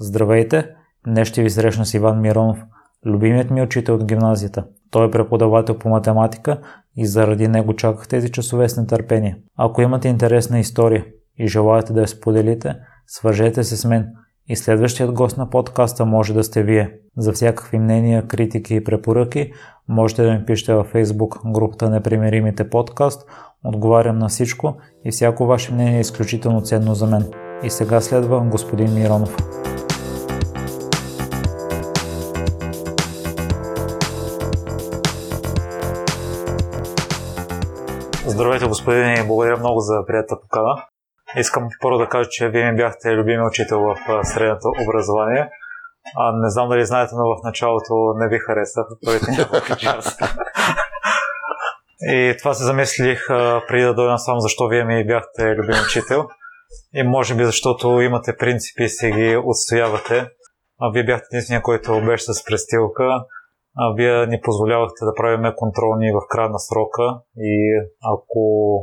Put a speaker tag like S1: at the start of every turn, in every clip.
S1: Здравейте! Днес ще ви срещна с Иван Миронов, любимият ми учител от гимназията. Той е преподавател по математика и заради него чаках тези часове с нетърпение. Ако имате интересна история и желаете да я споделите, свържете се с мен и следващият гост на подкаста може да сте вие. За всякакви мнения, критики и препоръки можете да ми пишете във Facebook групата Непримиримите подкаст. Отговарям на всичко и всяко ваше мнение е изключително ценно за мен. И сега следва господин Миронов. Здравейте, господин, и благодаря много за приятата покана. Искам първо да кажа, че вие ми бяхте любими учител в средното образование. А, не знам дали знаете, но в началото не ви харесах първите няколко часа. И това се замислих преди да дойдам само защо вие ми бяхте любим учител. И може би защото имате принципи и си ги отстоявате. А вие бяхте единствения, който беше с престилка. А вие ни позволявахте да правим контролни в края на срока и ако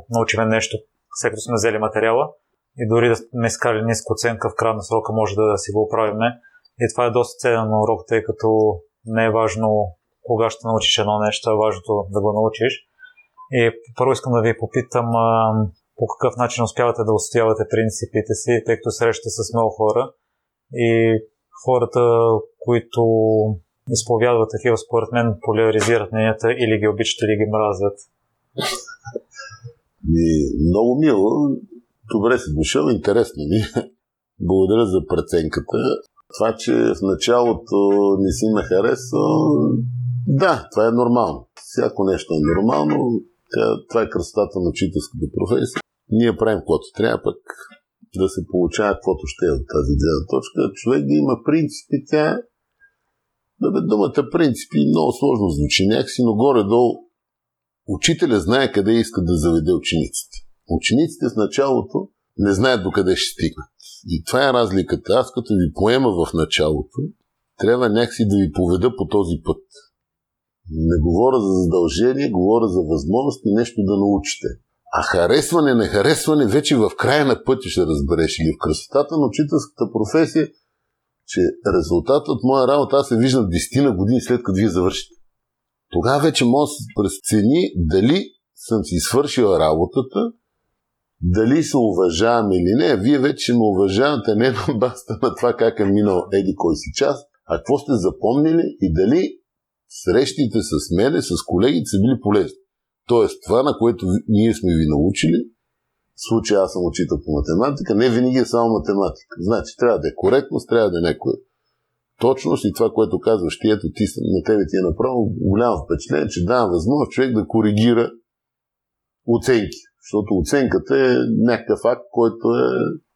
S1: научиме нещо, след като сме взели материала и дори да сме искали ниска оценка в края на срока, може да си го оправиме. И това е доста ценен урок, тъй като не е важно кога ще научиш едно нещо, е важното да го научиш. И първо искам да ви попитам по какъв начин успявате да устоявате принципите си, тъй като срещате с много хора и хората, които изповядват такива, според мен, поляризират мненията или ги обичат, или ги мразят.
S2: Ми, много мило. Добре си дошъл, интересно ми. Благодаря за преценката. Това, че в началото не си ме харесал, да, това е нормално. Всяко нещо е нормално. Това е красотата на учителската професия. Ние правим каквото трябва, пък да се получава каквото ще е от тази гледна точка. Човек да има принципи, тя да бе, думата принципи много сложно звучи някакси, но горе-долу учителя знае къде иска да заведе учениците. Учениците в началото не знаят докъде ще стигнат. И това е разликата. Аз като ви поема в началото, трябва някакси да ви поведа по този път. Не говоря за задължение, говоря за възможност и нещо да научите. А харесване, не харесване, вече в края на пътя ще разбереш. Или в красотата на учителската професия че резултатът от моя работа аз се виждам 10 на години след като вие завършите. Тогава вече може да се прецени дали съм си свършил работата, дали се уважавам или не. Вие вече ме уважавате не на баста на това как е минал еди кой си час, а какво сте запомнили и дали срещите с мене, с колегите са били полезни. Тоест, това, на което ние сме ви научили, в случая аз съм учител по математика, не винаги е само математика. Значи трябва да е коректност, трябва да е някоя точност и това, което казваш ти, ето ти на тебе ти е направо голямо впечатление, че дава възможност човек да коригира оценки. Защото оценката е някакъв факт, който е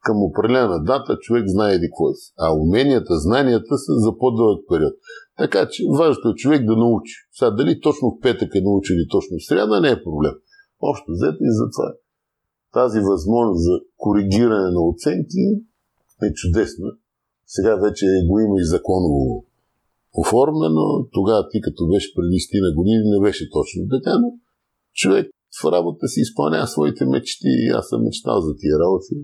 S2: към определена дата, човек знае еди какво е. А уменията, знанията са за по-дълъг период. Така че важното е човек да научи. Сега дали точно в петък е научил или точно в сряда, не е проблем. Общо взето и затова тази възможност за коригиране на оценки е чудесна. Сега вече го има и законово оформено. Тогава ти като беше преди стина години не беше точно така, но човек в работа си изпълнява своите мечти и аз съм мечтал за тия работи.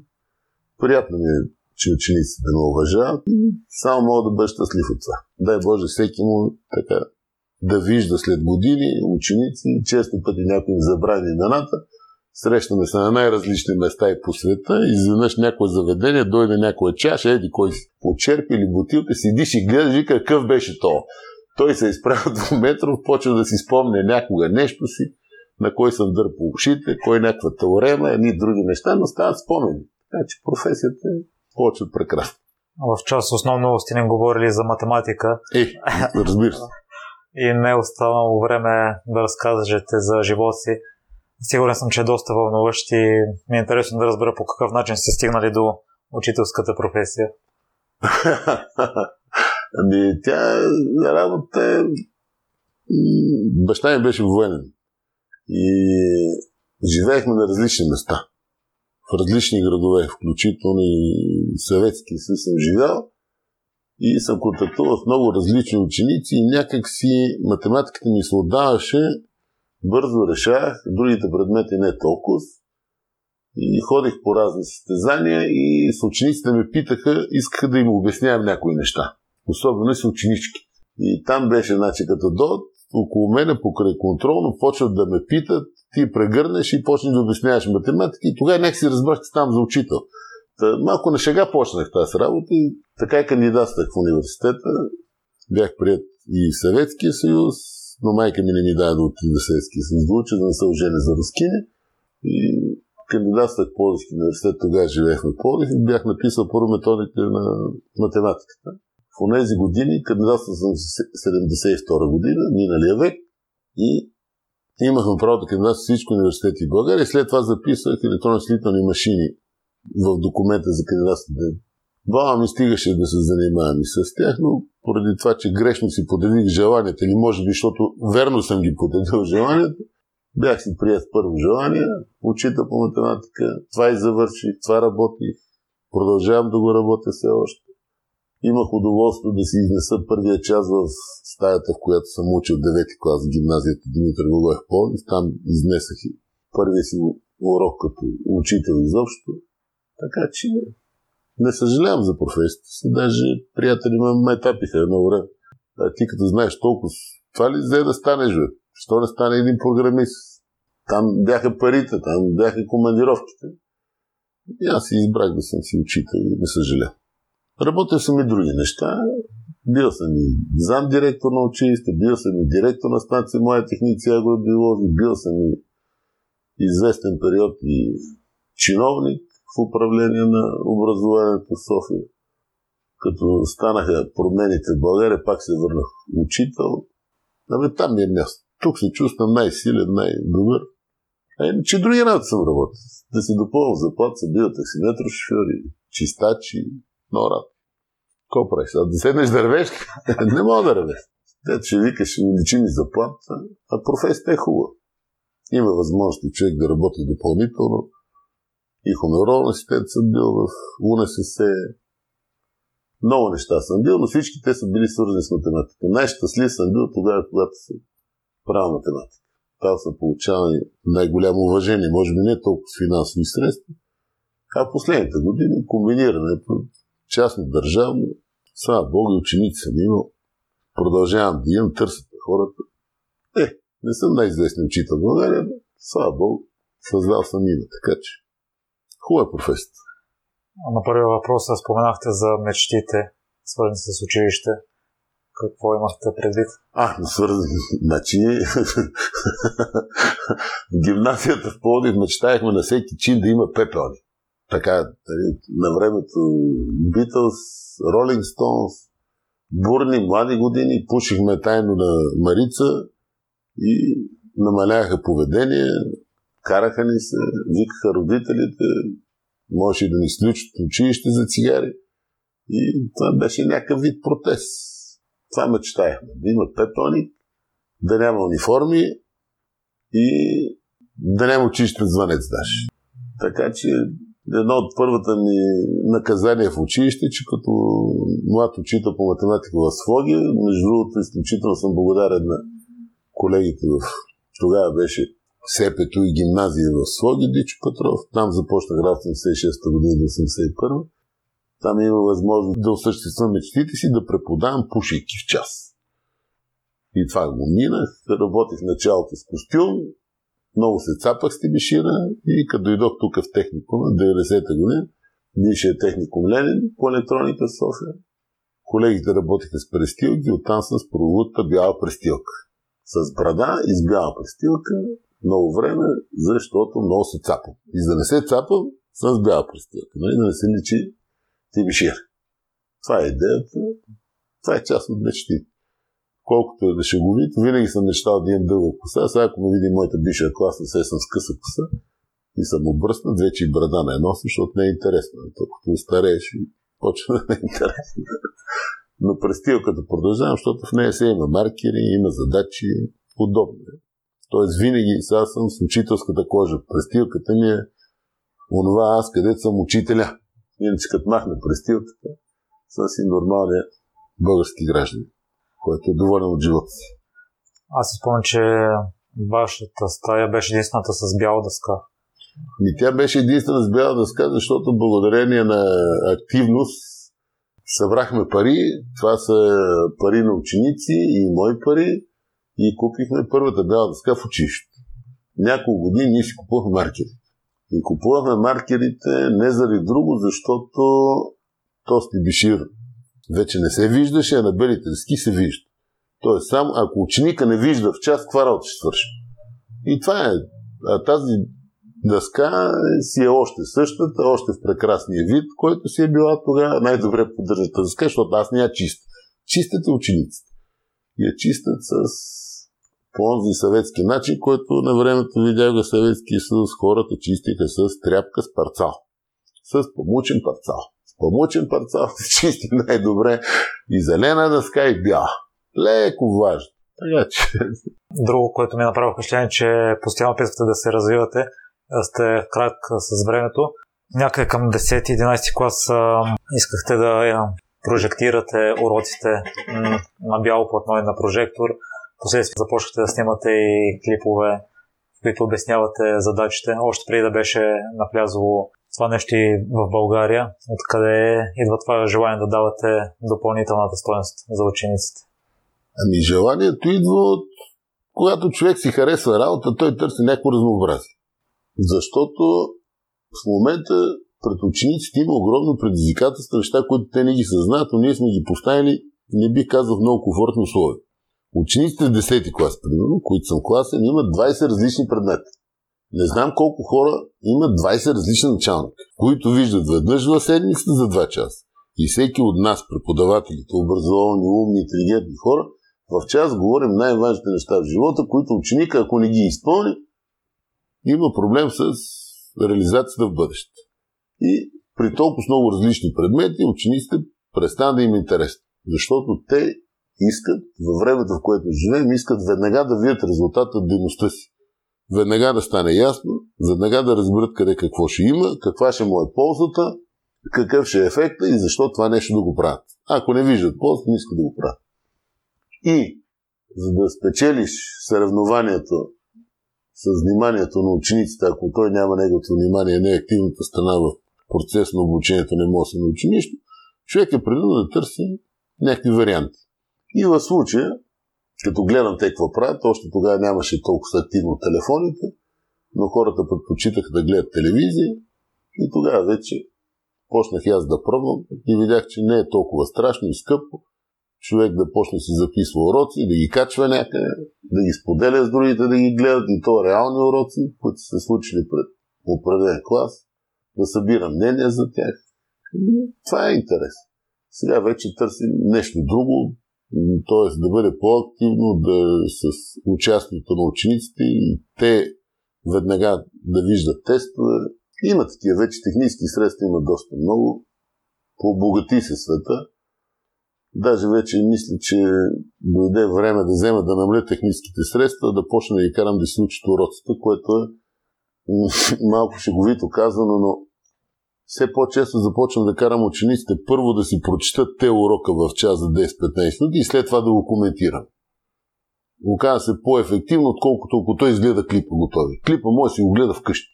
S2: Приятно ми е, че учениците ме уважават само мога да бъда щастлив от това. Дай Боже всеки му така да вижда след години ученици, често пъти някои забрани имената, Срещаме се на най-различни места и по света. Изведнъж някое заведение, дойде някоя чаша, еди кой си почерпи или бутилка, седиш и гледаш и какъв беше то. Той се изправя двуметров, почва да си спомня някога нещо си, на кой съм дърпал ушите, кой някаква теорема, едни други неща, но стават спомени. Така че професията е повече от прекрасна.
S1: В част основно сте не говорили за математика.
S2: Е, разбира се.
S1: и не е останало време да разкажете за живота си. Сигурен съм, че е доста вълнуващ и ми е интересно да разбера по какъв начин сте стигнали до учителската професия.
S2: ами, тя работа е... Баща ми беше военен. И живеехме на различни места. В различни градове, включително и съветски съюз съм живял. И съм контактувал с много различни ученици и някак си математиката ми се отдаваше бързо решавах, другите предмети не толкова. И ходих по разни състезания и с учениците ме питаха, искаха да им обяснявам някои неща. Особено с ученички. И там беше, значи, като дойдат около мене покрай контролно, почват да ме питат, ти прегърнеш и почнеш да обясняваш математика и тогава някак си разбрах, че там за учител. Та, малко на шега почнах тази работа и така и кандидатствах в университета. Бях прият и в Съветския съюз, но майка ми не ми даде да отида в Съветския съюз да да не се оженя за рускиня. И кандидатствах в Плодивски университет, тогава живеех в Плодив бях написал първо методите на математиката. В тези години, кандидатствах съм 72 година, миналия век и имахме право да кандидатствам всички университети в България след това записах електронни слителни машини в документа за кандидатството. Баба ми стигаше да се занимавам и с тях, но поради това, че грешно си подредих желанията, или може би, защото верно съм ги подредил желанията, Бях си прият първо желание, учита по математика, това и завърших, това работих, продължавам да го работя все още. Имах удоволствие да си изнеса първия час в стаята, в която съм учил 9 клас в гимназията Димитър Гогоев Полнив. Там изнесах и първия си урок като учител изобщо. Така че не съжалявам за професията си. Даже приятели ме етапиха едно време. А ти като знаеш толкова, това ли взе да станеш, бе? Що не стане един програмист? Там бяха парите, там бяха командировките. И аз си избрах да съм си учител и не съжаля. Работил съм и други неща. Бил съм и зам директор на училище, бил съм и директор на станция Моя техници агробиолози, бил съм и известен период и чиновник в управление на образованието в София. Като станаха промените в България, пак се върнах учител. Абе, там ми е място тук се чувствам най-силен, най-добър. А че други работи съм работил. Да си допълвам заплата, са бил таксиметро шофьори, чистачи, нора. Какво правиш? А да седнеш да не мога да ревеш. Те ще викаш, увеличи ми заплата, а професията е хубава. Има възможности човек да работи допълнително. И хоноролен асистент съм бил в УНСС. Много неща съм бил, но всички те са били свързани с математика. Най-щастлив съм бил тогава, когато съм правил математика. Там са получавали най-голямо уважение, може би не толкова с финансови средства, а последните години комбинирането частно държавно, слава Бог и ученици съм имал, продължавам да имам, търсят хората. Е, не съм най-известен учител в България, но слава Бог, създал съм име, така че хубава професия.
S1: На първия въпрос споменахте за мечтите, свързани с училище. Какво имахте предвид?
S2: А, свързан. Значи, в гимназията в Плодив мечтаехме на всеки чин да има пепелни. Така, нали, на времето Beatles, Rolling Stones, бурни, млади години, пушихме тайно на Марица и намаляха поведение, караха ни се, викаха родителите, може да ни изключат училище за цигари. И това беше някакъв вид протест. Това мечтаехме. Да има петони, да няма униформи и да няма училищен звънец даже. Така че едно от първата ми наказания в училище, че като млад учител по математика в Своги, между другото изключително съм благодарен на колегите в тогава беше Сепето и гимназия в Своги, Дичо Петров. Там започнах работа 76-та година до 81 там има възможност да осъществя мечтите си, да преподавам пушейки в час. И това го минах. Работих началото с костюм, много се цапах с тибишира и като дойдох тук в техникум, 90-та година, бившия техникум Ленин по електроника в София. Колегите работиха с престилки, оттам с проводта бяла престилка. С брада и с бяла престилка много време, защото много се цапам. И за да не се цапам, съм с бяла престилка. Нали? Да не се личи Тимишир. Това е идеята. Това е част от мечтите. Колкото е да шеговит, винаги съм мечтал да имам дълга коса. Сега ако ме види моята бивша класа, се съм с къса коса и съм обръснат, вече и брада не носи, защото не е интересно. Толкова устарееш и почва да не е интересно. Но престилката продължавам, защото в нея се има маркери, има задачи, подобно е. Тоест винаги сега съм с учителската кожа. Престилката ми е онова аз, където съм учителя. Иначе като махне престилката, съм си нормалния български граждан, който е доволен от живота си.
S1: Аз си спомням, че вашата стая беше единствената с бяла дъска.
S2: Ми тя беше единствена с бяла дъска, защото благодарение на активност събрахме пари. Това са пари на ученици и мои пари и купихме първата бяла дъска в училище. Няколко години ние си купувахме маркери. И купувахме маркерите не заради друго, защото Тости Бишир вече не се виждаше, а на белите дъски се вижда. Тоест, само ако ученика не вижда в час, каква работа ще свърши. И това е. А тази дъска си е още същата, още в прекрасния вид, който си е била тогава най-добре поддържата дъска, защото аз не я чиста. Чистите учениците. Я чистят с по онзи съветски начин, който на времето видях в Съветския съюз, хората чистиха с тряпка с парцал. С помучен парцал. С помучен парцал се чисти най-добре и зелена дъска и бяла. Леко важно. Така че...
S1: Друго, което ми направи впечатление, че постоянно опитвате да се развивате, сте в крак с времето. Някъде към 10-11 клас искахте да прожектирате уроците на бяло платно и на прожектор. Последствие започнахте да снимате и клипове, в които обяснявате задачите, още преди да беше навлязло това нещо и в България. Откъде идва това желание да давате допълнителната стоеност за учениците?
S2: Ами желанието идва от когато човек си харесва работа, той търси някакво разнообразие. Защото в момента пред учениците има огромно предизвикателства, неща, които те не ги съзнават, но ние сме ги поставили, не бих казал, в много комфортно условие. Учениците в 10 клас, примерно, които съм класен, имат 20 различни предмета. Не знам колко хора имат 20 различни началника, които виждат веднъж в седмицата за 2 часа. И всеки от нас, преподавателите, образовани, умни, интелигентни хора, в час говорим най-важните неща в живота, които ученика, ако не ги изпълни, има проблем с реализацията в бъдеще. И при толкова много различни предмети, учениците престанат да им е интересно. Защото те искат, във времето, в което живеем, искат веднага да видят резултата от дейността си. Веднага да стане ясно, веднага да разберат къде какво ще има, каква ще му е ползата, какъв ще е ефекта и защо това нещо да го правят. Ако не виждат полза, не искат да го правят. И за да спечелиш съревнованието с вниманието на учениците, ако той няма неговото внимание, не е активната страна в процес на обучението, не може да се научи нищо, човек е принуден да търси някакви варианти. И в случая, като гледам те какво правят, още тогава нямаше толкова активно телефоните, но хората предпочитаха да гледат телевизия и тогава вече почнах аз да пробвам и видях, че не е толкова страшно и скъпо човек да почне си записва уроци, да ги качва някъде, да ги споделя с другите, да ги гледат и то реални уроци, които са се случили пред определен клас, да събира мнение за тях. Това е интерес. Сега вече търсим нещо друго, т.е. да бъде по-активно, да с участието на учениците и те веднага да виждат тестове. Има такива вече технически средства, има доста много. По-богати се света. Даже вече мисля, че дойде време да взема да намаля техническите средства, да почне да ги карам да си учат уроците, което е малко шеговито казано, но все по-често започвам да карам учениците първо да си прочитат те урока в час за 10-15 минути и след това да го коментирам. Оказва се по-ефективно, отколкото ако той изгледа клипа готови. Клипа може да си го гледа вкъщи.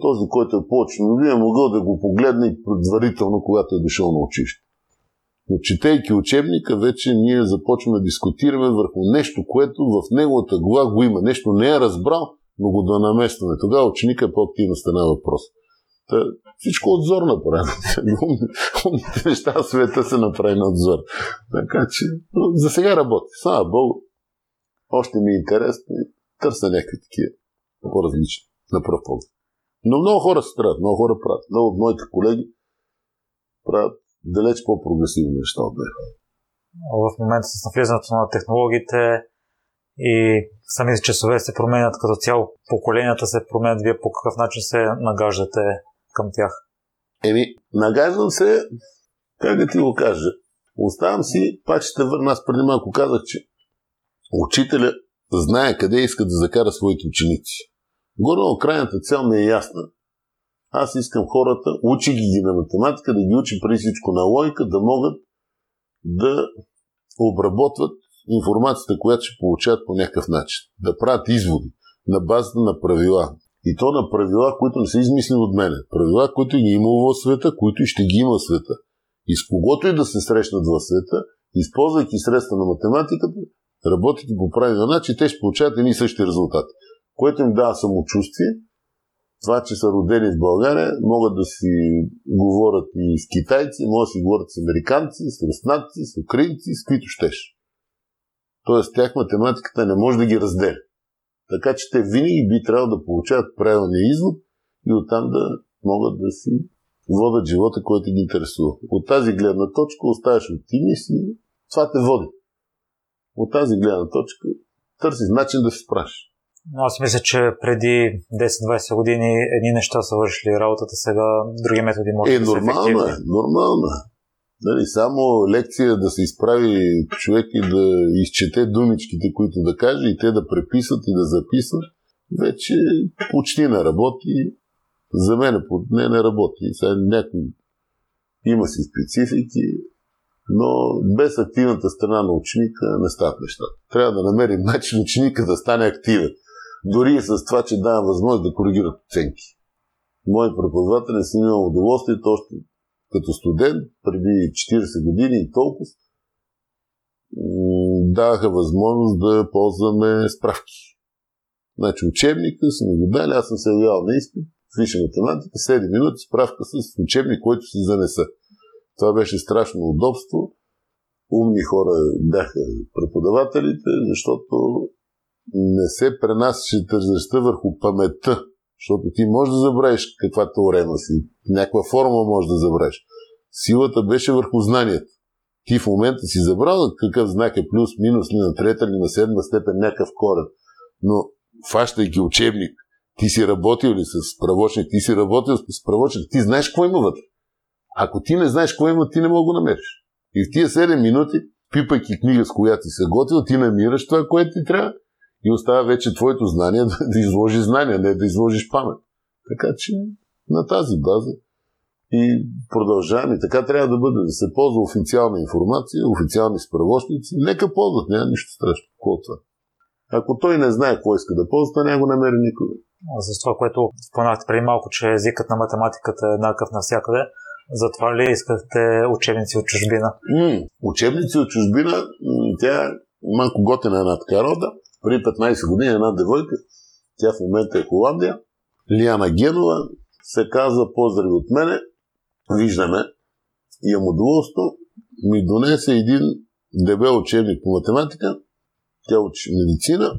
S2: Този, който е по-очно, е могъл да го погледне предварително, когато е дошъл на училище. Но четейки учебника, вече ние започваме да дискутираме върху нещо, което в неговата глава го има. Нещо не е разбрал, но го да наместваме. Тогава ученика е по-активна стана въпрос. Та, всичко отзор направено. Умните неща света се направи на отзор. Така че, за сега работи. Слава Богу, още ми е интересно и търся някакви такива по-различни на пръв поглед. Но много хора се правят, много хора правят. Много от моите колеги правят далеч по-прогресивни неща от мен.
S1: В момента с навлизането на технологиите и самите часове се променят като цяло, поколенията се променят, вие по какъв начин се нагаждате към тях?
S2: Еми, нагаждам се, как да ти го кажа, оставам си, пак ще върна, аз преди малко казах, че учителя знае къде иска да закара своите ученици. Горе крайната цел ми е ясна. Аз искам хората, учи ги на математика, да ги учи преди всичко на логика, да могат да обработват информацията, която ще получават по някакъв начин. Да правят изводи на базата на правила. И то на правила, които не са измислени от мене. Правила, които ги имало в света, които и ще ги има в света. И с когото и да се срещнат в света, използвайки средства на математиката, работейки по правилен начин, те ще получават едни и същи резултати. Което им дава самочувствие, това, че са родени в България, могат да си говорят и с китайци, могат да си говорят с американци, с руснаци, с украинци, с които щеш. Тоест, тях математиката не може да ги разделя. Така че те винаги би трябвало да получават правилния извод и оттам да могат да си водят живота, който ги интересува. От тази гледна точка оставаш оптимист и това те води. От тази гледна точка търсиш начин да се справиш.
S1: Аз мисля, че преди 10-20 години едни неща са вършили работата, сега други методи може
S2: е,
S1: да са
S2: нормално е, нормално е. Нали, само лекция да се изправи човек и да изчете думичките, които да каже и те да преписат и да записат, вече почти не работи. За мен не, не работи. Сега някой има си специфики, но без активната страна на ученика не стават нещата. Трябва да намерим начин ученика да стане активен. Дори и с това, че дава възможност да коригират оценки. Мои преподаватели са имал удоволствието още като студент, преди 40 години и толкова, даваха възможност да ползваме справки. Значи учебника са ми го дали, аз съм се явявал на изпит, висша математика, 7 минути справка с учебник, който си занеса. Това беше страшно удобство. Умни хора бяха преподавателите, защото не се пренасяше тържестта върху паметта, защото ти можеш да забравиш каква теорема си, някаква форма можеш да забравиш. Силата беше върху знанието. Ти в момента си забрал какъв знак е плюс, минус, ли на трета, или на седма степен, някакъв корен. Но фащайки учебник, ти си работил ли с правочник, ти си работил с правочник, ти знаеш какво има вътре. Ако ти не знаеш какво има, ти не мога да намериш. И в тия 7 минути, пипайки книга, с която си се готвил, ти намираш това, което ти трябва и остава вече твоето знание да, да изложиш знания, не да изложиш памет. Така че на тази база и продължаваме. И така трябва да бъде, да се ползва официална информация, официални справочници. Нека ползват, няма нищо страшно. Какво е това? Ако той не знае какво иска да ползва, няма го намери никога.
S1: За това, което споменахте преди малко, че езикът на математиката е еднакъв навсякъде, затова ли искахте учебници от чужбина?
S2: М- учебници от чужбина, тя малко готина една така рода. Преди 15 години една девойка, тя в момента е Холандия, Лиана Генова, се казва поздрави от мене, виждаме, имам удоволство, ми донесе един дебел учебник по математика, тя учи медицина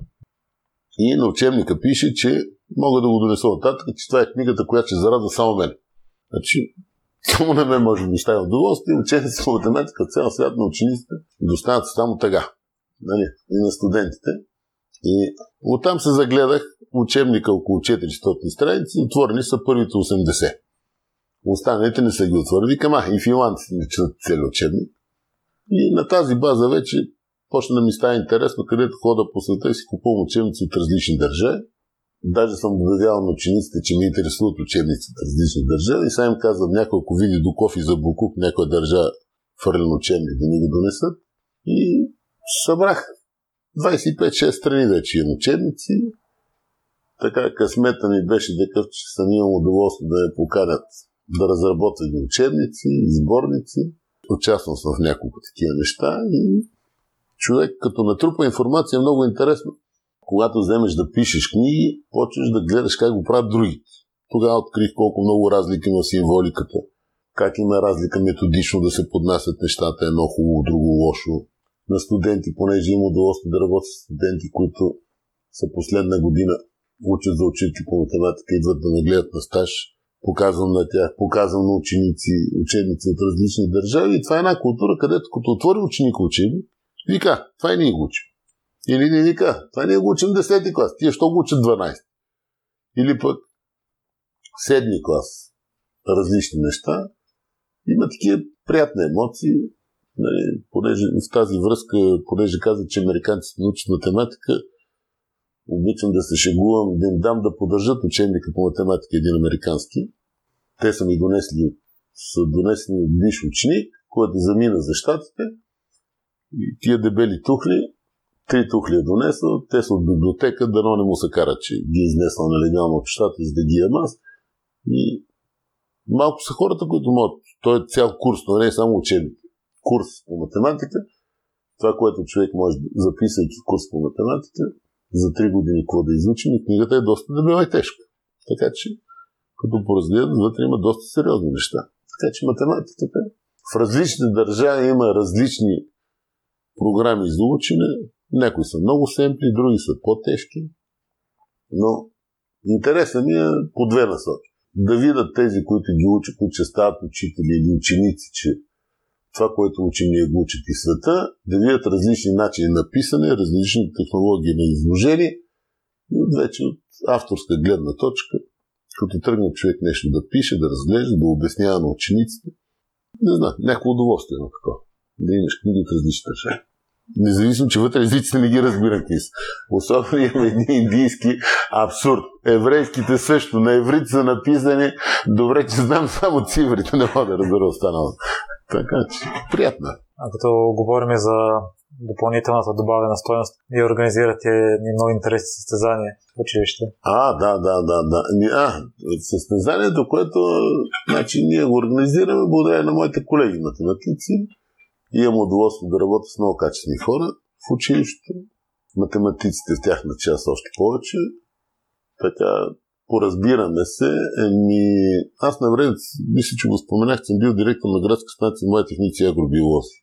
S2: и на учебника пише, че мога да го донеса оттатък, че това е книгата, която ще зарадва само мен. Значи, само на мен може да доставя удоволствие, ученици по математика цял свят на учениците доставят само тъга. Нали? И на студентите. И оттам се загледах учебника около 400 страници, отворени са първите 80. Останалите не са ги отворили. Викам, а, и финландците не четат цели учебник. И на тази база вече почна да ми става интересно, където хода по света и си купувам учебници от различни държави. Даже съм обявявал на учениците, че ме интересуват учебници от различни държави и сега им казвам, някой, ако види до кофи за Букук, някоя държава фърлен учебник да ми го донесат. И събрах 25-6 страни вече имам учебници. Така късмета ми беше такъв, че съм имал удоволствие да я поканят да разработват учебници, сборници. Участвам съм в няколко такива неща и човек като натрупа информация е много интересно. Когато вземеш да пишеш книги, почваш да гледаш как го правят другите. Тогава открих колко много разлики има символиката, как има разлика методично да се поднасят нещата, едно хубаво, друго лошо. На студенти, понеже има удоволствие да работят с студенти, които са последна година, учат за учителки по математика, идват да нагледат на стаж, показвам на тях, показвам на ученици, учебници от различни държави. И това е една култура, където като отвори ученик учебник, вика, това и ние го учим. Или не вика, това ние го учим 10 клас, тия що го учат 12. Или пък 7 клас, различни неща. Има такива приятни емоции, нали, понеже в тази връзка, понеже казват, че американците научат математика, обичам да се шегувам, да им дам да поддържат учебника по математика един американски. Те са ми донесли, са донесени от биш ученик, който замина за щатите. И тия дебели тухли, три тухли е донесъл, те са от библиотека, дано не му се кара, че ги е изнесъл нелегално от щата, за да ги имам аз. И малко са хората, които могат. Той е цял курс, но не е само учебник. Курс по математика. Това, което човек може, записвайки курс по математика, за три години какво да изучим и книгата е доста дебела и тежка. Така че, като поразгледат, вътре има доста сериозни неща. Така че математиката в различни държави има различни програми за учене. Някои са много семпли, други са по-тежки. Но интересът ми е по две насоки. Да видят тези, които ги учат, които ще стават учители или ученици, че това, което учим, ние го учат и света, да видят различни начини на писане, различни технологии на изложение и от вече от авторска гледна точка, като тръгне човек нещо да пише, да разглежда, да обяснява на учениците, не знам, някакво удоволствие на такова. Да имаш книги от различни държави. Независимо, че вътре езиците не ги разбирам какви. Особено има един индийски абсурд. Еврейските също. На еврит са написани. Добре, че знам само цифрите, не мога да разбера останало. Така че, приятно.
S1: А като говорим за допълнителната добавена стоеност, вие организирате ни много интересни състезания в училище.
S2: А, да, да, да, да. А, състезанието, което значи, ние го организираме благодарение на моите колеги математици. Имам удоволствие да работя с много качествени хора в училището. Математиците в тяхна част още повече. Така, поразбираме се. Еми, аз на време, мисля, че го споменах, съм бил директор на градска станция Моя техници и агробиолози.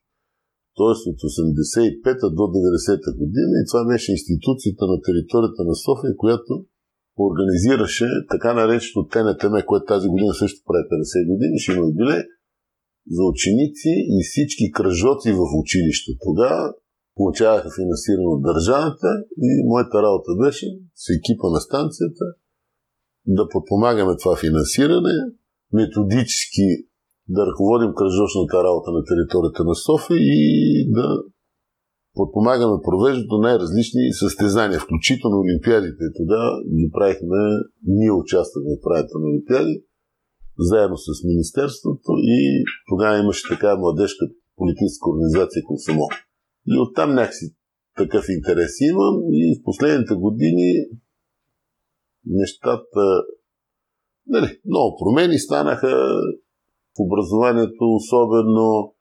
S2: Тоест от 85-та до 90-та година и това беше институцията на територията на София, която организираше така нареченото ТНТМ, което тази година също прави 50 години, ще има юбилей, за ученици и всички кръжоци в училище. Тогава получаваха финансиране от държавата и моята работа беше с екипа на станцията да подпомагаме това финансиране, методически да ръководим кръжочната работа на територията на София и да подпомагаме провеждането най-различни състезания, включително Олимпиадите. Тогава ги правихме, ние участвахме в правите на Олимпиади, заедно с Министерството и тогава имаше така младежка политическа организация Комсомол. И оттам някакси такъв интерес имам и в последните години нещата нали, много промени станаха в образованието, особено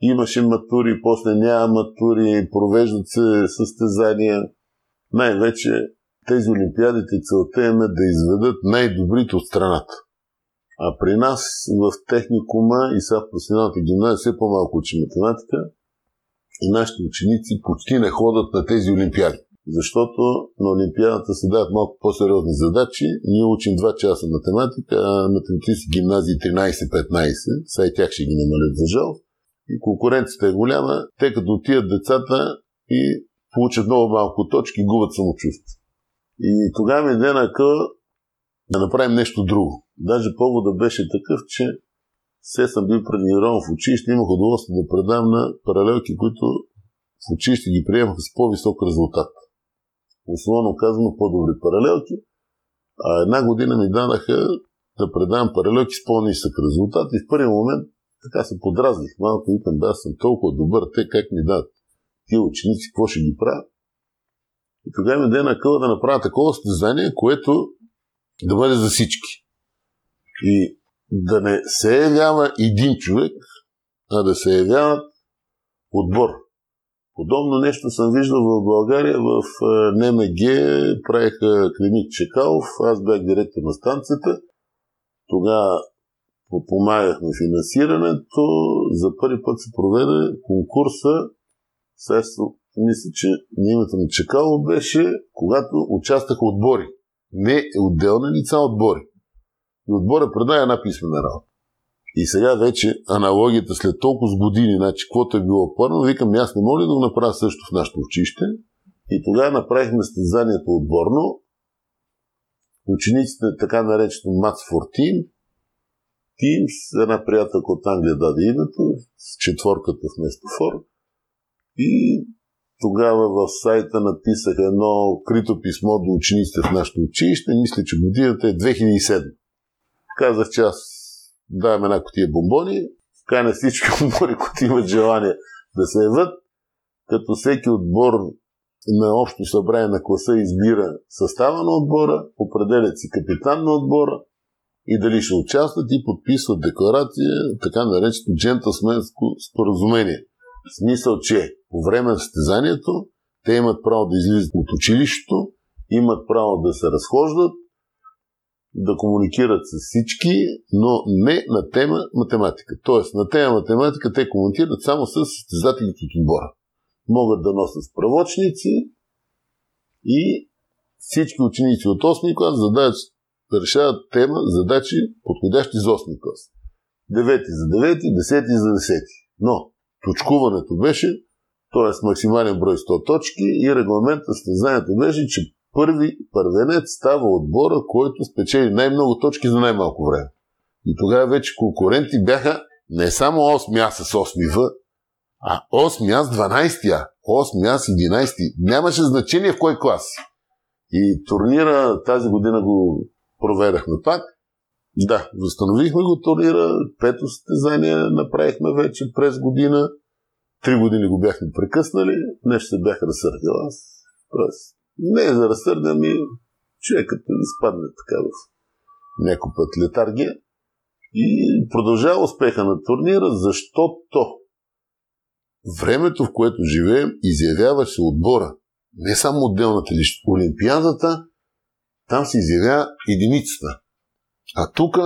S2: имаше матури, после няма матури, провеждат се състезания. Най-вече тези олимпиадите целта им е да изведат най-добрите от страната. А при нас в техникума и сега в професионалната гимназия все по-малко учи математика и нашите ученици почти не ходят на тези олимпиади. Защото на Олимпиадата се дават малко по-сериозни задачи. Ние учим 2 часа математика, а математици гимназии 13-15. Сега и тях ще ги намалят за жал. И конкуренцията е голяма. Те като отият децата и получат много малко точки, губят самочувство. И тогава ми е на да направим нещо друго. Даже повода беше такъв, че все съм бил трениран в училище, имах удоволствие да предам на паралелки, които в училище ги приемаха с по-висок резултат. Условно казано по-добри паралелки. А една година ми дадаха да предавам паралелки с по-нисък резултат и в първи момент така се подразних малко викам, да, съм толкова добър, те как ми дадат тия ученици, какво ще ги правят? И тогава ми даде на къла да направя такова състезание, което да бъде за всички. И да не се явява един човек, а да се явява отбор. Подобно нещо съм виждал в България, в НМГ правиха клиник Чекалов, аз бях директор на станцията. Тогава помагахме финансирането. За първи път се проведе конкурса. Сега мисля, че името на Чекалов беше, когато участваха отбори не отделни лица отбори. И отбора предава една писмена работа. И сега вече аналогията след толкова години, значи, каквото е било първо, викам, аз не мога ли да го направя също в нашето училище? И тогава направихме стезанието отборно. Учениците, така наречено for Team, Teams, една приятелка от Англия даде името, с четворката вместо For. И тогава в сайта написах едно крито писмо до учениците в нашето училище. Мисля, че годината е 2007. Казах, че аз давам една котия бомбони, каня всички отбори, които имат желание да се яват, като всеки отбор на общо събрание на класа избира състава на отбора, определят си капитан на отбора и дали ще участват и подписват декларация, така наречено джентълсменско споразумение. В смисъл, че по време на състезанието те имат право да излизат от училището, имат право да се разхождат, да комуникират с всички, но не на тема математика. Тоест, на тема математика те комуникират само с състезателите от отбора. Могат да носят справочници и всички ученици от 8 клас задават да решават тема, задачи, подходящи за 8 клас. 9 за 9, 10 за 10. Но точкуването беше, т.е. максимален брой 100 точки и регламента състезанието беше, че първи първенец става отбора, който спечели най-много точки за най-малко време. И тогава вече конкуренти бяха не само 8 аз с 8 В, а 8 аз 12 А, 8 аз 11 Нямаше значение в кой клас. И турнира тази година го проведахме пак. Да, възстановихме го турнира, пето състезание направихме вече през година. Три години го бяхме прекъснали, нещо се бях разсърдил аз. Тоест, не е за разсърдя ми, човекът да изпадне така в някой път летаргия. И продължава успеха на турнира, защото времето, в което живеем, изявява се отбора. Не само отделната личност. Олимпиадата, там се изявява единицата. А тук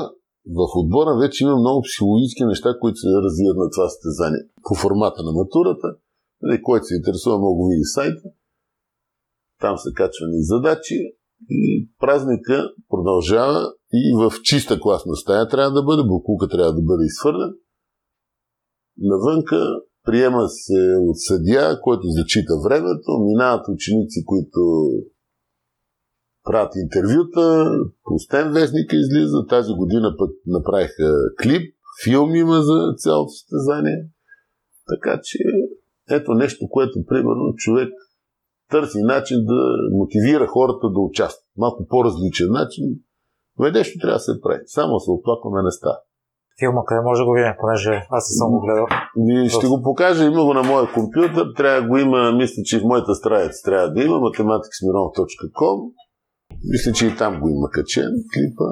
S2: в отбора вече има много психологически неща, които се развиват на това състезание. По формата на матурата, нали, който се интересува, много види сайта. Там са качвани задачи и празника продължава и в чиста класна стая трябва да бъде, буклука трябва да бъде изхвърлен. Навънка приема се от съдия, който зачита времето, минават ученици, които правят интервюта, пустен вестника излиза, тази година пък направиха клип, филм има за цялото състезание. Така че ето нещо, което примерно човек търси начин да мотивира хората да участват. Малко по-различен начин. Но е нещо трябва да се прави. Само се оплакваме не става.
S1: Филма къде може да го видим, понеже аз съм го гледал.
S2: И ще го покажа, има го на моя компютър, трябва да го има, мисля, че в моята страница трябва да има, matematicsmironov.com. Мисля, че и там го има качен клипа.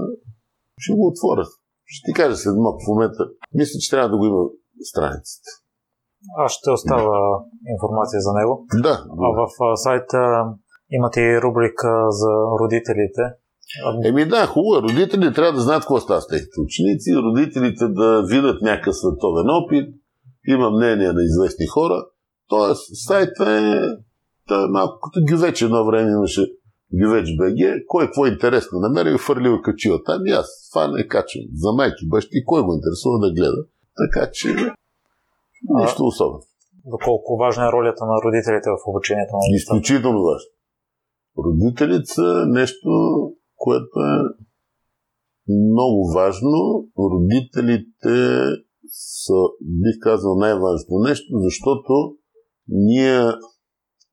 S2: Ще го отворя. Ще ти кажа след малко в момента. Мисля, че трябва да го има страницата.
S1: Аз ще оставя информация за него.
S2: Да.
S1: А в сайта имате и рубрика за родителите.
S2: Еми да, хубаво. е. Родителите трябва да знаят какво става с техните ученици, родителите да видят някакъв световен опит, има мнение на известни хора. Тоест, сайта е, да, е малко като гювеч едно време имаше гювеч БГ, кой какво е интересно намери, фърлил и качил там и аз. Това не качвам. За майки, бащи, кой го интересува да гледа. Така че Нищо особено.
S1: Доколко важна е ролята на родителите в обучението на
S2: децата? Изключително важно. Родителите са нещо, което е много важно. Родителите са, бих казал, най-важното нещо, защото ние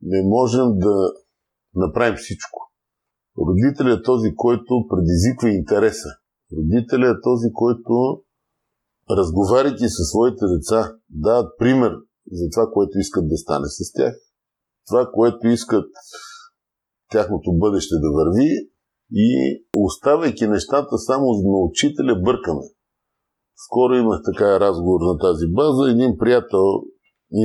S2: не можем да направим всичко. Родителят е този, който предизвиква интереса. Родителят е този, който разговаряйки със своите деца, дават пример за това, което искат да стане с тях, това, което искат тяхното бъдеще да върви и оставяйки нещата само на учителя, бъркаме. Скоро имах така разговор на тази база. Един приятел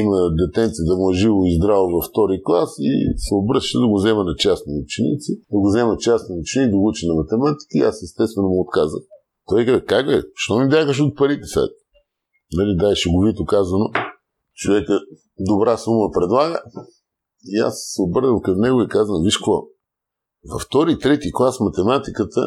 S2: има детенце да му е живо и здраво във втори клас и се обръща да го взема на частни ученици, да го взема частни ученици, да го учи на математика и аз естествено му отказах. Той каза, как бе, що ми бягаш от парите сега? Нали, дай шеговито казано, човека добра сума предлага. И аз се обърнах към него и казвам, виж какво, във втори и трети клас математиката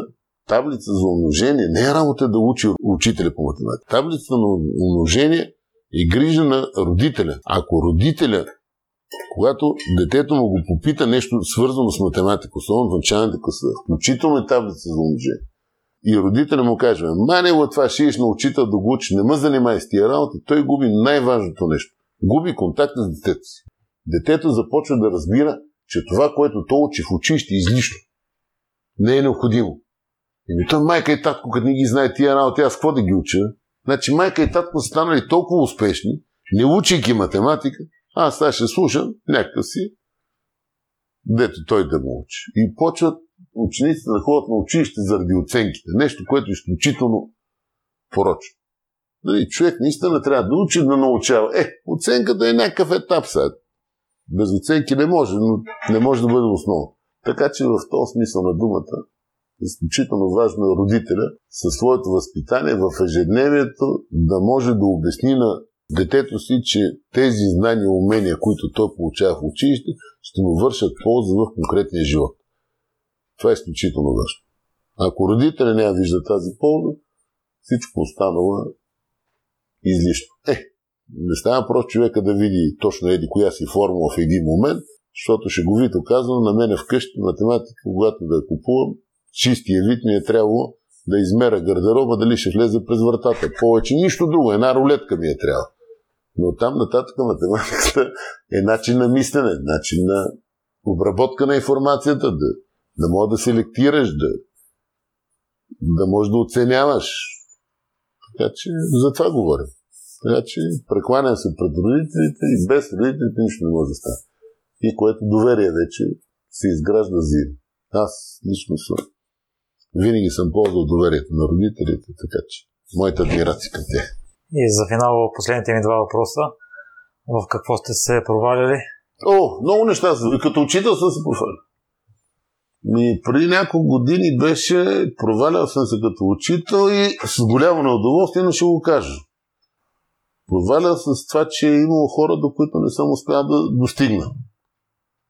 S2: таблица за умножение не е работа да учи учителя по математика. Таблица на умножение е грижа на родителя. Ако родителя, когато детето му го попита нещо свързано с математика, особено в началните класа, включително и таблица за умножение, и родителя му каже, мане от това ще на учител да го учи, не ме занимай с тия работи, той губи най-важното нещо. Губи контакта с детето си. Детето започва да разбира, че това, което то учи в училище, е излишно. Не е необходимо. ми той майка и татко, като не ги знае тия работи, аз какво да ги уча? Значи майка и татко са станали толкова успешни, не учейки математика, аз сега ще слушам някакъв си дето той да му учи. И почват учениците да ходят на училище заради оценките. Нещо, което е изключително порочно. Нали, човек наистина трябва да учи да научава. Е, оценката е някакъв етап сега. Без оценки не може, но не може да бъде основа. Така че в този смисъл на думата изключително важно е родителя със своето възпитание в ежедневието да може да обясни на детето си, че тези знания и умения, които той получава в училище, ще му вършат полза в конкретния живот. Това е изключително важно. Ако родителя няма вижда тази полза, всичко останало е излишно. Е, не става просто човека да види точно еди коя си формула в един момент, защото шеговито казвам, на мене вкъщи математика, когато да я купувам, чистия вид ми е трябвало да измеря гардероба, дали ще влезе през вратата. Повече нищо друго, една рулетка ми е трябва. Но там нататък математиката е начин на мислене, начин на обработка на информацията, да, да може да селектираш, да, да можеш да оценяваш. Така че за това говорим. Така че прекланям се пред родителите и без родителите нищо не може да стане. И което доверие вече се изгражда зим. Аз лично съм. Винаги съм ползвал доверието на родителите, така че моята адмирация към тях.
S1: И за финал последните ми два въпроса. В какво сте се провалили?
S2: О, много неща. Като учител съм се провалил. Ми, преди няколко години беше, провалял съм се като учител и с голямо неудоволствие, но ще го кажа. Провалял с това, че е имало хора, до които не съм успял да достигна.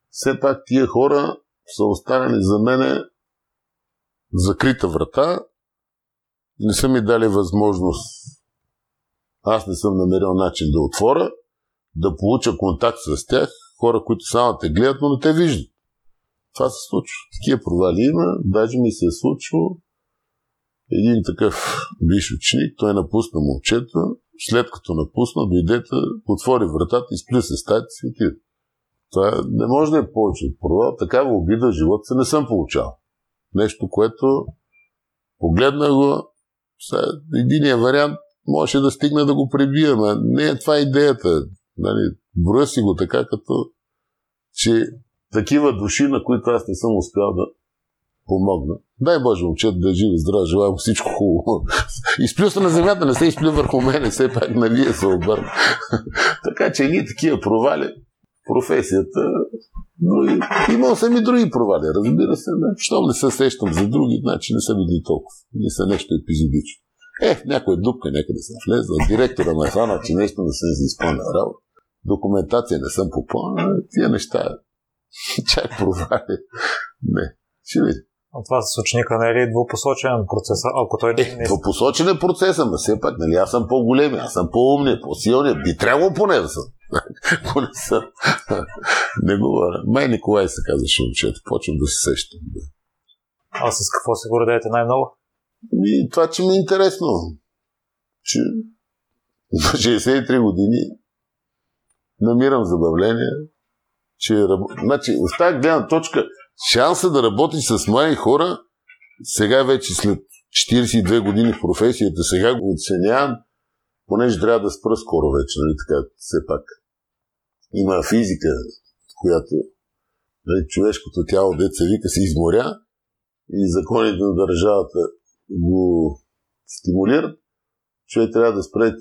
S2: Все пак тия хора са останали за мене закрита врата. Не са ми дали възможност. Аз не съм намерил начин да отворя, да получа контакт с тях, хора, които само те гледат, но не те виждат. Това се случва. Такива провали има. Даже ми се е случило един такъв виш ученик, той напусна момчета, след като напусна, дойдете, отвори вратата, изплю се стаята си отиде. Това не може да е повече от провал. Такава обида в живота се не съм получавал. Нещо, което погледна го, единия вариант можеше да стигне да го пребия, но не е това идеята. Нали, броя си го така, като че такива души, на които аз не съм успял да помогна. Дай Боже, момчето да е жив и желая всичко хубаво. Изплю се на земята, не се изплю върху мене, все пак на вие се обърна. така че ние такива провали, професията, но и, имал съм и други провали, разбира се. Не. Щом не се сещам за други, значи не са били толкова. Не са нещо епизодично. Е, някоя дупка някъде съм влезъл, директора ме хвана, че нещо не съм си изпълнил работа. Документация не съм попълнил, тия неща. Чай провали. Не, ще видим.
S1: От това с ученика не е ли двупосочен процес? Ако той
S2: е, не... Двупосочен е процеса, но все пак, нали, аз съм по-големи, аз съм по-умни, по-силни, би трябвало поне да съм. Ако не съм. не говоря. Май Николай се казваше момчето, почвам да се сещам.
S1: А с какво се гордеете най-много?
S2: И това, че ми е интересно. Че на 63 години намирам забавление, че значи, в тази гледна точка шанса да работиш с млади хора, сега вече след 42 години в професията, сега го оценявам, понеже трябва да спра скоро вече, нали така, все пак. Има физика, която нали, човешкото тяло, деца вика, се изморя и законите на държавата го стимулират, човек трябва да спре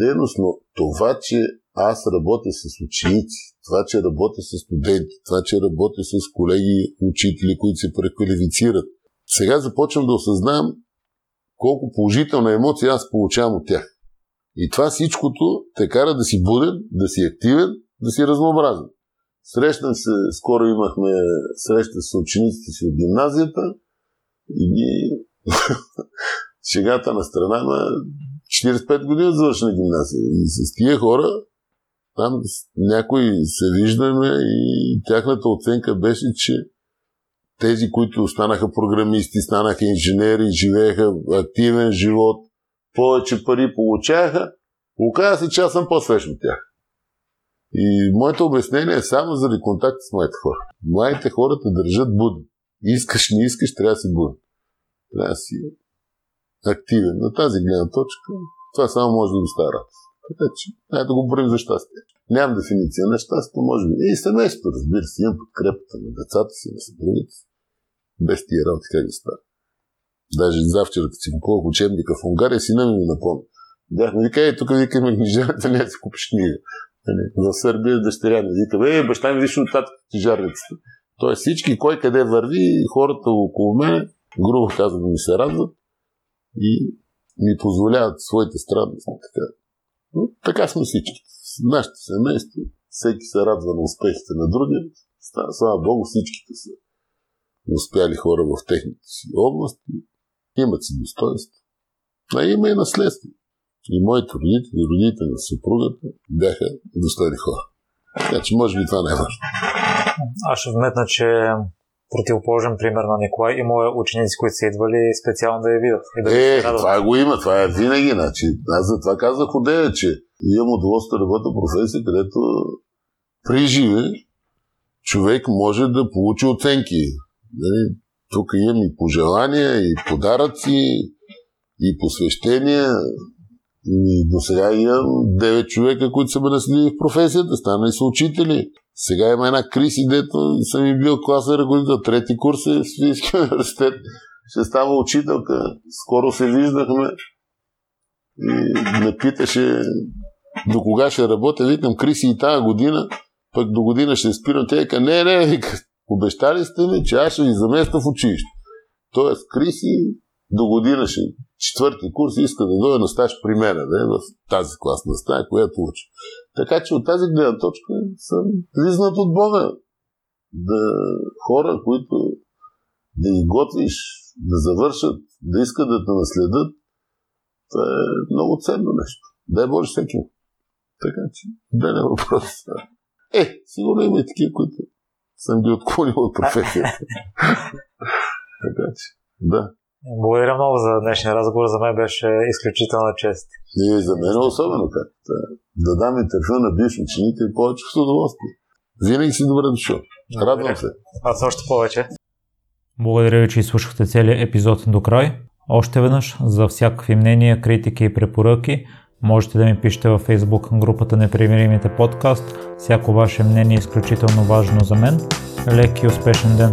S2: дейност, но това, че аз работя с ученици, това, че работя с студенти, това, че работя с колеги, учители, които се преквалифицират, сега започвам да осъзнавам колко положителна емоция аз получавам от тях. И това всичкото те кара да си буден, да си активен, да си разнообразен. Срещнах се, скоро имахме среща с учениците си от гимназията и ги шегата на страна на 45 години завършена гимназия. И с тия хора там някои се виждаме и тяхната оценка беше, че тези, които станаха програмисти, станаха инженери, живееха активен живот, повече пари получаваха, оказа се, че аз съм по-свеж от тях. И моето обяснение е само заради контакт с моите хора. Младите хора те държат будни. Искаш, не искаш, трябва да си буден. Трябва да си активен. На тази гледна точка това само може да доставя радост. Така че, дай да го борим за щастие. Нямам дефиниция на щастието, може би. И семейството, разбира се, имам подкрепата на децата си, на съпругата си. Без тия работи как да става. Даже завчера, като си купувах учебника в Унгария, сина ми ми напомня. Бяхме, вика, е, тук вика има книжарната, не си купиш книга. Нали, в Сърбия дъщеря ми вика, е, баща ми виж от татък книжарницата. Тоест всички, кой къде върви, хората около мен, грубо казано, ми се радват и ми позволяват своите странности. Така. Но, така сме всички. Нашето семейство, всеки се радва на успехите на другия. Слава Богу, всичките са успяли хора в техните си области, имат си достоинство. А има и наследство. И моите родители, родители на съпругата бяха достойни хора. Така че може би това не е важно.
S1: Аз ще вметна, че противоположен пример на Николай. Има ученици, които са идвали специално да я видят. И да
S2: е, това го има, това е винаги. Значи, аз за това казах одея, че имам удоволствие да работя професия, където при живе човек може да получи оценки. Нали, тук имам и пожелания, и подаръци, и посвещения. И до сега имам 9 човека, които са ме наследили в професията, станали са учители. Сега има една криси, дето съм и бил класен ръководител. Трети курс е в Софийския университет. Ще става учителка. Скоро се виждахме. И ме питаше до кога ще работя. Викам, Криси и тази година, пък до година ще спирам. Те не, не, вика, обещали сте ми, че аз ще ви заместа в училище. Тоест, Криси до година ще четвърти курс иска да дойде на стаж при мен, да, в тази класна стая, която учи. Така че от тази гледна точка съм признат от Бога. Да хора, които да ги готвиш, да завършат, да искат да те наследят, това е много ценно нещо. Дай Боже всеки. Така че, да не е въпрос. Е, сигурно има и такива, които съм ги отклонил от професията. така че, да.
S1: Благодаря много за днешния разговор. За мен беше изключителна чест.
S2: И за мен е особено как да дам интервю на бивши ученик и повече с удоволствие. Винаги си добре дошъл. Радвам се.
S1: Аз още повече. Благодаря ви, че изслушахте целият епизод до край. Още веднъж, за всякакви мнения, критики и препоръки, можете да ми пишете във Facebook групата Непримиримите подкаст. Всяко ваше мнение е изключително важно за мен. Лек и успешен ден!